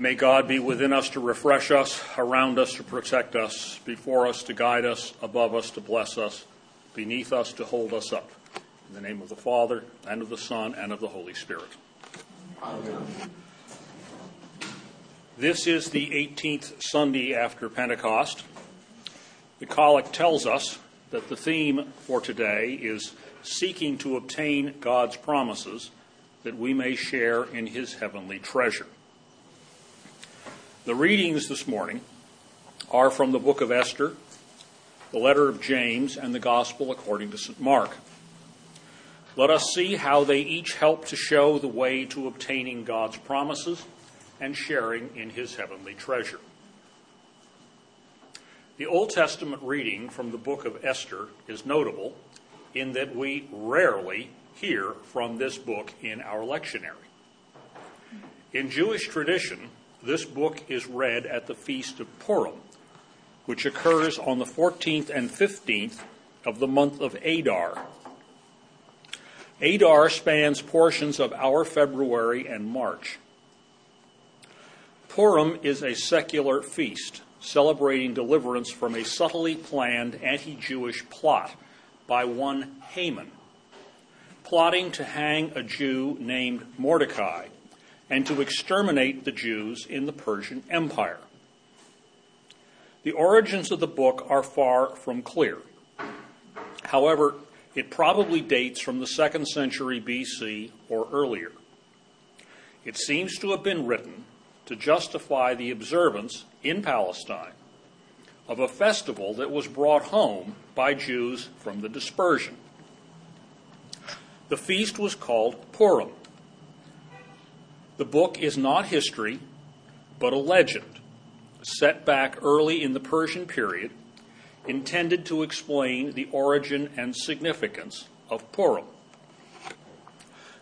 May God be within us to refresh us, around us to protect us, before us to guide us, above us to bless us, beneath us to hold us up. In the name of the Father, and of the Son, and of the Holy Spirit. Amen. This is the 18th Sunday after Pentecost. The Collect tells us that the theme for today is seeking to obtain God's promises that we may share in his heavenly treasure. The readings this morning are from the book of Esther, the letter of James, and the gospel according to St. Mark. Let us see how they each help to show the way to obtaining God's promises and sharing in his heavenly treasure. The Old Testament reading from the book of Esther is notable in that we rarely hear from this book in our lectionary. In Jewish tradition, this book is read at the Feast of Purim, which occurs on the 14th and 15th of the month of Adar. Adar spans portions of our February and March. Purim is a secular feast celebrating deliverance from a subtly planned anti Jewish plot by one Haman, plotting to hang a Jew named Mordecai and to exterminate the Jews in the Persian Empire. The origins of the book are far from clear. However, it probably dates from the second century BC or earlier. It seems to have been written to justify the observance in Palestine of a festival that was brought home by Jews from the dispersion. The feast was called Purim. The book is not history, but a legend set back early in the Persian period, intended to explain the origin and significance of Purim.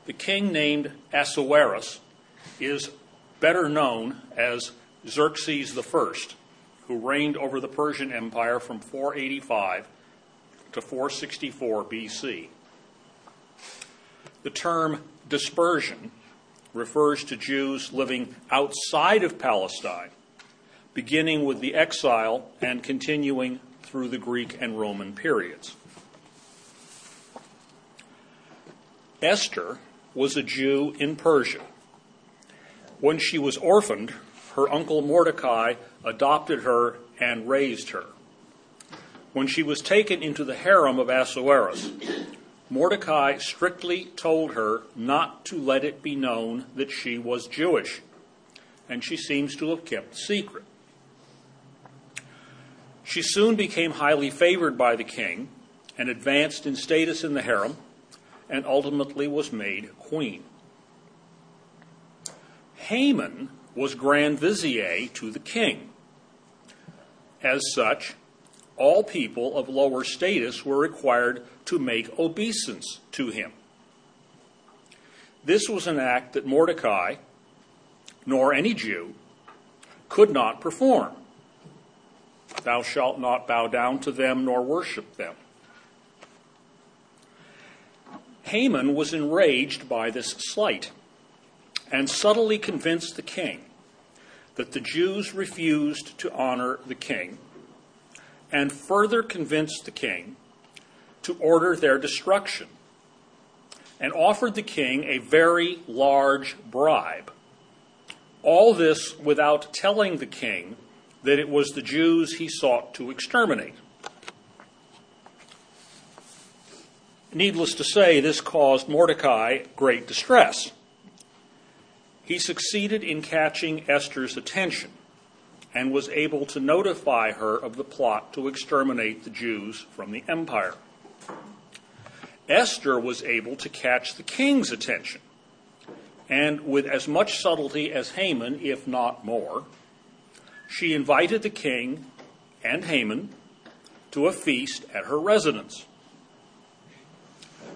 The king named Ahasuerus is better known as Xerxes I, who reigned over the Persian Empire from 485 to 464 BC. The term dispersion refers to Jews living outside of Palestine, beginning with the exile and continuing through the Greek and Roman periods. Esther was a Jew in Persia. When she was orphaned, her uncle Mordecai adopted her and raised her. When she was taken into the harem of Ahasuerus, Mordecai strictly told her not to let it be known that she was Jewish, and she seems to have kept the secret. She soon became highly favored by the king and advanced in status in the harem, and ultimately was made queen. Haman was grand vizier to the king. As such, all people of lower status were required to make obeisance to him. This was an act that Mordecai, nor any Jew, could not perform. Thou shalt not bow down to them nor worship them. Haman was enraged by this slight and subtly convinced the king that the Jews refused to honor the king and further convinced the king to order their destruction and offered the king a very large bribe. All this without telling the king that it was the Jews he sought to exterminate. Needless to say, this caused Mordecai great distress. He succeeded in catching Esther's attention and was able to notify her of the plot to exterminate the Jews from the empire. Esther was able to catch the king's attention, and with as much subtlety as Haman, if not more, she invited the king and Haman to a feast at her residence.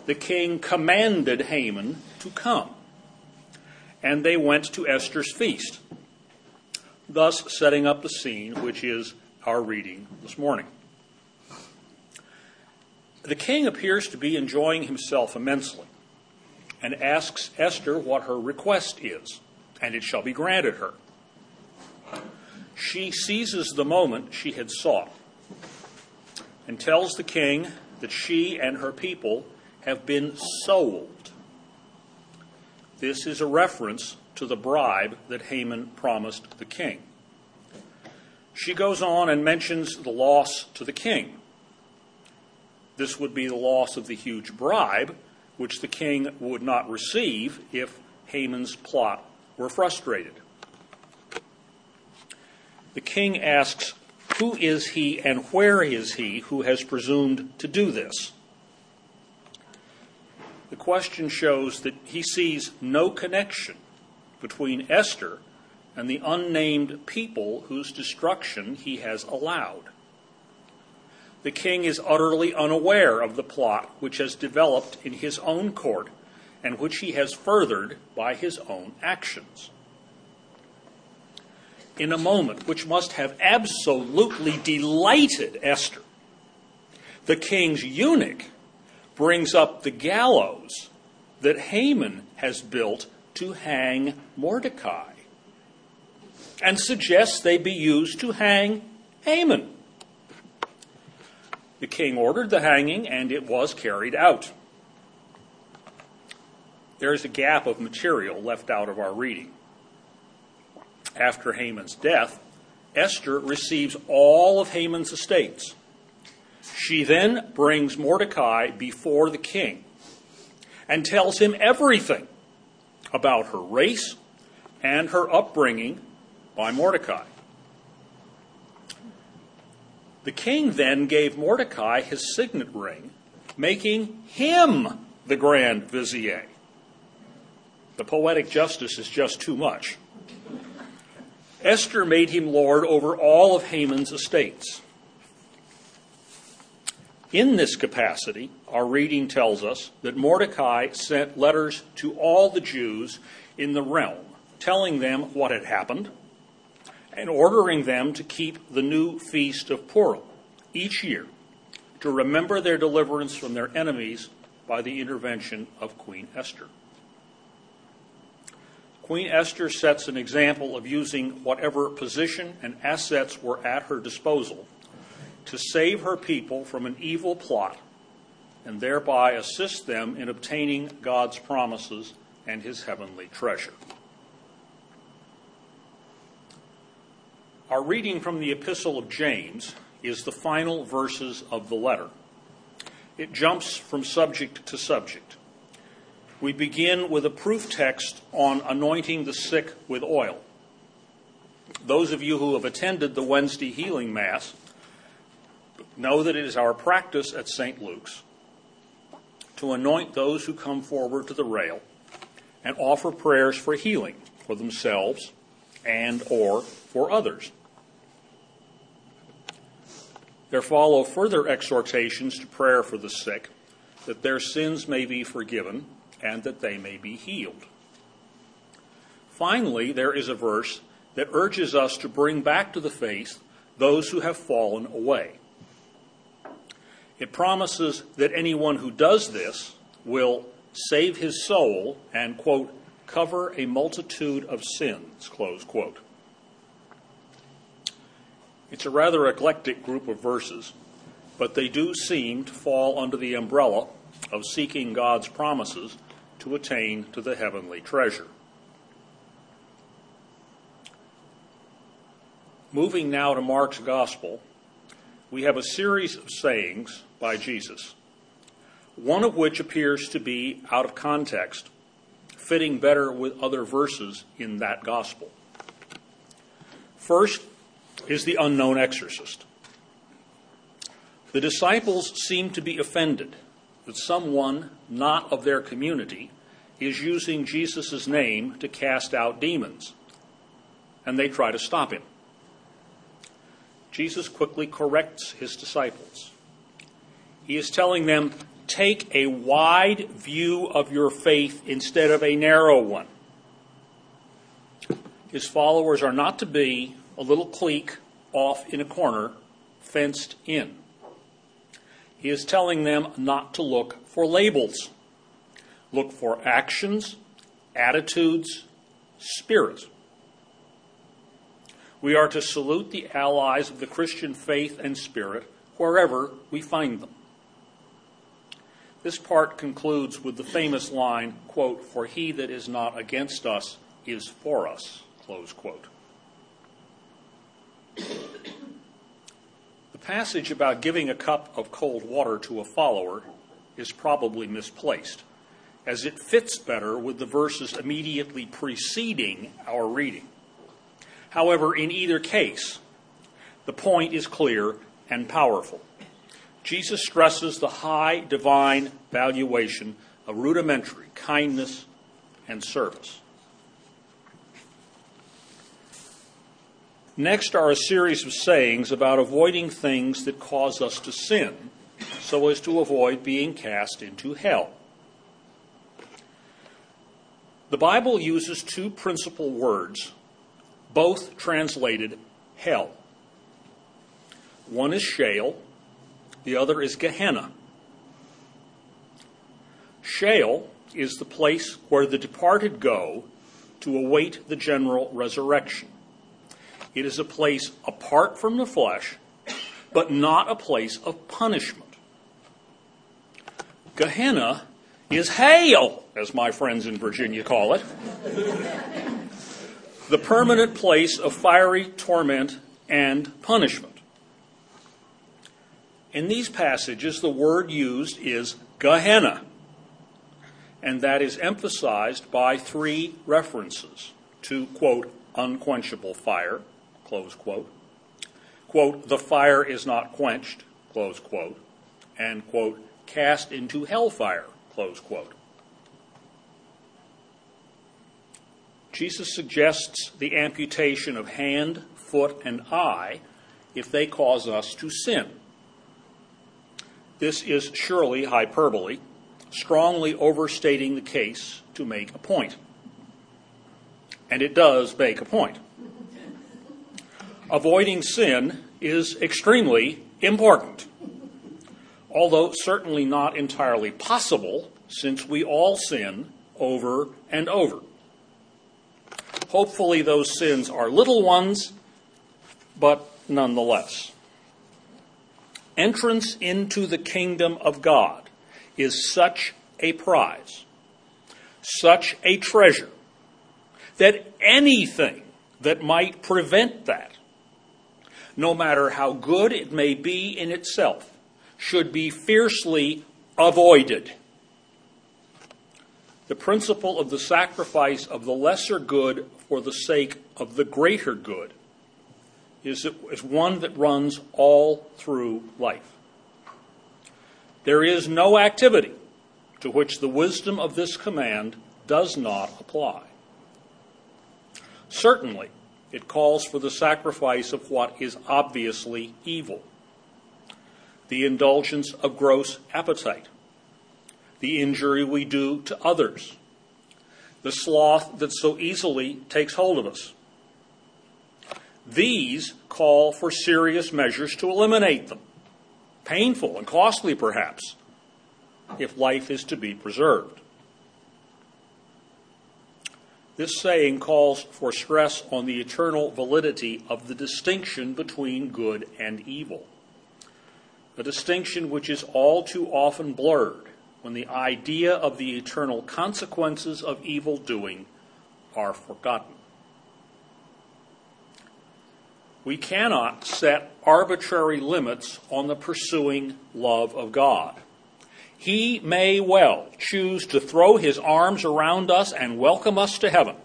The king commanded Haman to come, and they went to Esther's feast thus setting up the scene, which is our reading this morning. The king appears to be enjoying himself immensely and asks Esther what her request is, and it shall be granted her. she seizes the moment she had sought and tells the king that she and her people have been sold. This is a reference to the bribe that Haman promised the king. She goes on and mentions the loss to the king. This would be the loss of the huge bribe, which the king would not receive if Haman's plot were frustrated. The king asks, Who is he and where is he who has presumed to do this? The question shows that he sees no connection between Esther and the unnamed people whose destruction he has allowed. The king is utterly unaware of the plot which has developed in his own court and which he has furthered by his own actions. In a moment which must have absolutely delighted Esther, the king's eunuch brings up the gallows that Haman has built to hang Mordecai and suggests they be used to hang Haman. The king ordered the hanging, and it was carried out. There is a gap of material left out of our reading. After Haman's death, Esther receives all of Haman's estates. She then brings Mordecai before the king and tells him everything about her race and her upbringing by Mordecai. The king then gave Mordecai his signet ring, making him the grand vizier. The poetic justice is just too much. Esther made him lord over all of Haman's estates. In this capacity, our reading tells us that Mordecai sent letters to all the Jews in the realm, telling them what had happened and ordering them to keep the new feast of Purim each year to remember their deliverance from their enemies by the intervention of Queen Esther. Queen Esther sets an example of using whatever position and assets were at her disposal to save her people from an evil plot and thereby assist them in obtaining God's promises and his heavenly treasure. Our reading from the Epistle of James is the final verses of the letter. It jumps from subject to subject. We begin with a proof text on anointing the sick with oil. Those of you who have attended the Wednesday healing Mass know that it is our practice at St. Luke's to anoint those who come forward to the rail and offer prayers for healing for themselves and or for others. There follow further exhortations to prayer for the sick, that their sins may be forgiven and that they may be healed. Finally, there is a verse that urges us to bring back to the faith those who have fallen away. It promises that anyone who does this will save his soul and, quote, cover a multitude of sins, close quote. It's a rather eclectic group of verses, but they do seem to fall under the umbrella of seeking God's promises to attain to the heavenly treasure. Moving now to Mark's Gospel, we have a series of sayings by Jesus, one of which appears to be out of context, fitting better with other verses in that Gospel. First, is the unknown exorcist. The disciples seem to be offended that someone not of their community is using Jesus' name to cast out demons, and they try to stop him. Jesus quickly corrects his disciples. He is telling them, take a wide view of your faith instead of a narrow one. His followers are not to be a little clique off in a corner, fenced in. He is telling them not to look for labels. Look for actions, attitudes, spirit. We are to salute the allies of the Christian faith and spirit wherever we find them. This part concludes with the famous line, quote, For he that is not against us is for us, close quote. The passage about giving a cup of cold water to a follower is probably misplaced, as it fits better with the verses immediately preceding our reading. However, in either case, the point is clear and powerful. Jesus stresses the high divine valuation of rudimentary kindness and service. Next are a series of sayings about avoiding things that cause us to sin so as to avoid being cast into hell. The Bible uses two principal words both translated hell. One is Sheol, the other is Gehenna. Sheol is the place where the departed go to await the general resurrection. It is a place apart from the flesh, but not a place of punishment. Gehenna is hail, as my friends in Virginia call it the permanent place of fiery torment and punishment. In these passages, the word used is Gehenna, and that is emphasized by three references to, quote, unquenchable fire, close quote, quote, the fire is not quenched, close quote, and, quote, cast into hellfire, close quote. Jesus suggests the amputation of hand, foot, and eye if they cause us to sin. This is surely hyperbole, strongly overstating the case to make a point. And it does make a point. Avoiding sin is extremely important, although certainly not entirely possible since we all sin over and over. Hopefully, those sins are little ones, but nonetheless. Entrance into the kingdom of God is such a prize, such a treasure, that anything that might prevent that, no matter how good it may be in itself, should be fiercely avoided. The principle of the sacrifice of the lesser good for the sake of the greater good is, is one that runs all through life. There is no activity to which the wisdom of this command does not apply. Certainly, it calls for the sacrifice of what is obviously evil the indulgence of gross appetite, the injury we do to others, the sloth that so easily takes hold of us. These call for serious measures to eliminate them, painful and costly perhaps, if life is to be preserved. This saying calls for stress on the eternal validity of the distinction between good and evil, a distinction which is all too often blurred when the idea of the eternal consequences of evil doing are forgotten. We cannot set arbitrary limits on the pursuing love of God. He may well choose to throw his arms around us and welcome us to heaven.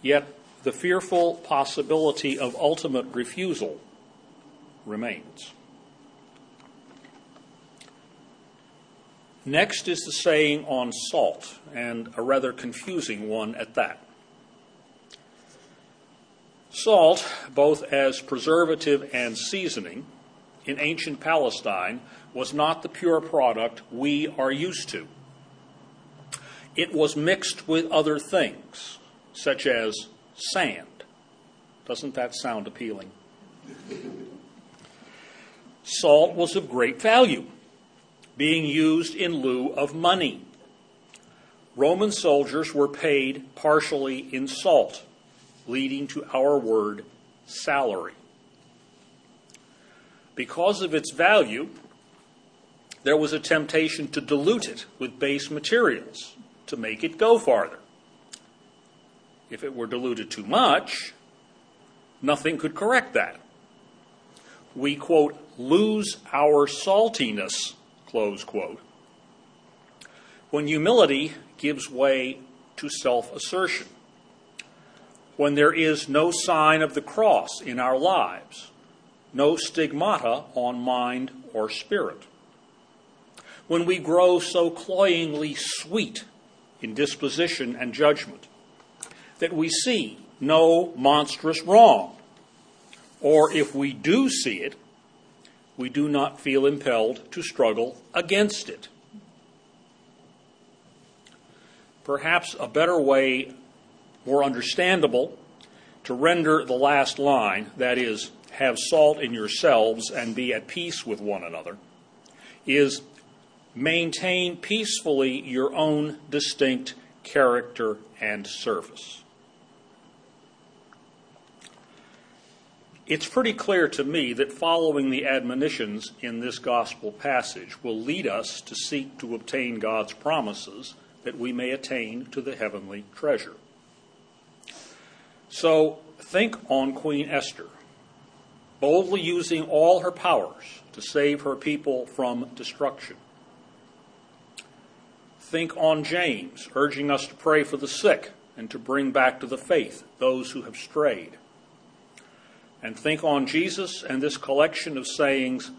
Yet the fearful possibility of ultimate refusal remains. Next is the saying on salt, and a rather confusing one at that. Salt, both as preservative and seasoning, in ancient Palestine was not the pure product we are used to. It was mixed with other things, such as sand. Doesn't that sound appealing? Salt was of great value being used in lieu of money. Roman soldiers were paid partially in salt, leading to our word salary. Because of its value, there was a temptation to dilute it with base materials to make it go farther. If it were diluted too much, nothing could correct that. We, quote, lose our saltiness, close quote, when humility gives way to self assertion, when there is no sign of the cross in our lives, no stigmata on mind or spirit, when we grow so cloyingly sweet in disposition and judgment that we see no monstrous wrong, or if we do see it, we do not feel impelled to struggle against it. Perhaps a better way, more understandable, to render the last line, that is, have salt in yourselves and be at peace with one another, is maintain peacefully your own distinct character and service. It's pretty clear to me that following the admonitions in this gospel passage will lead us to seek to obtain God's promises that we may attain to the heavenly treasure. So think on Queen Esther, boldly using all her powers to save her people from destruction. Think on James, urging us to pray for the sick and to bring back to the faith those who have strayed. And think on Jesus and this collection of sayings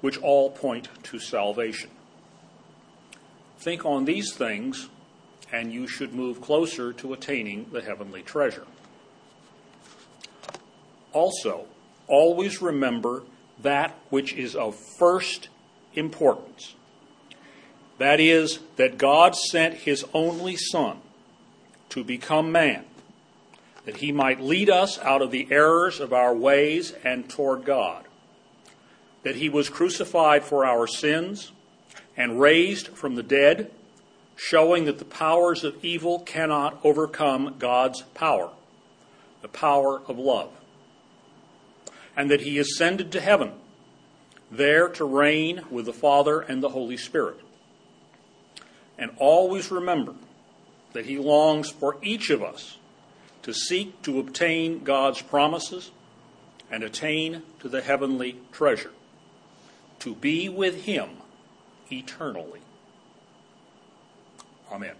which all point to salvation. Think on these things, and you should move closer to attaining the heavenly treasure. Also, always remember that which is of first importance. That is, that God sent his only Son to become man, that he might lead us out of the errors of our ways and toward God, that he was crucified for our sins and raised from the dead, showing that the powers of evil cannot overcome God's power, the power of love, and that he ascended to heaven, there to reign with the Father and the Holy Spirit. And always remember that he longs for each of us to seek to obtain God's promises and attain to the heavenly treasure, to be with him eternally. Amen.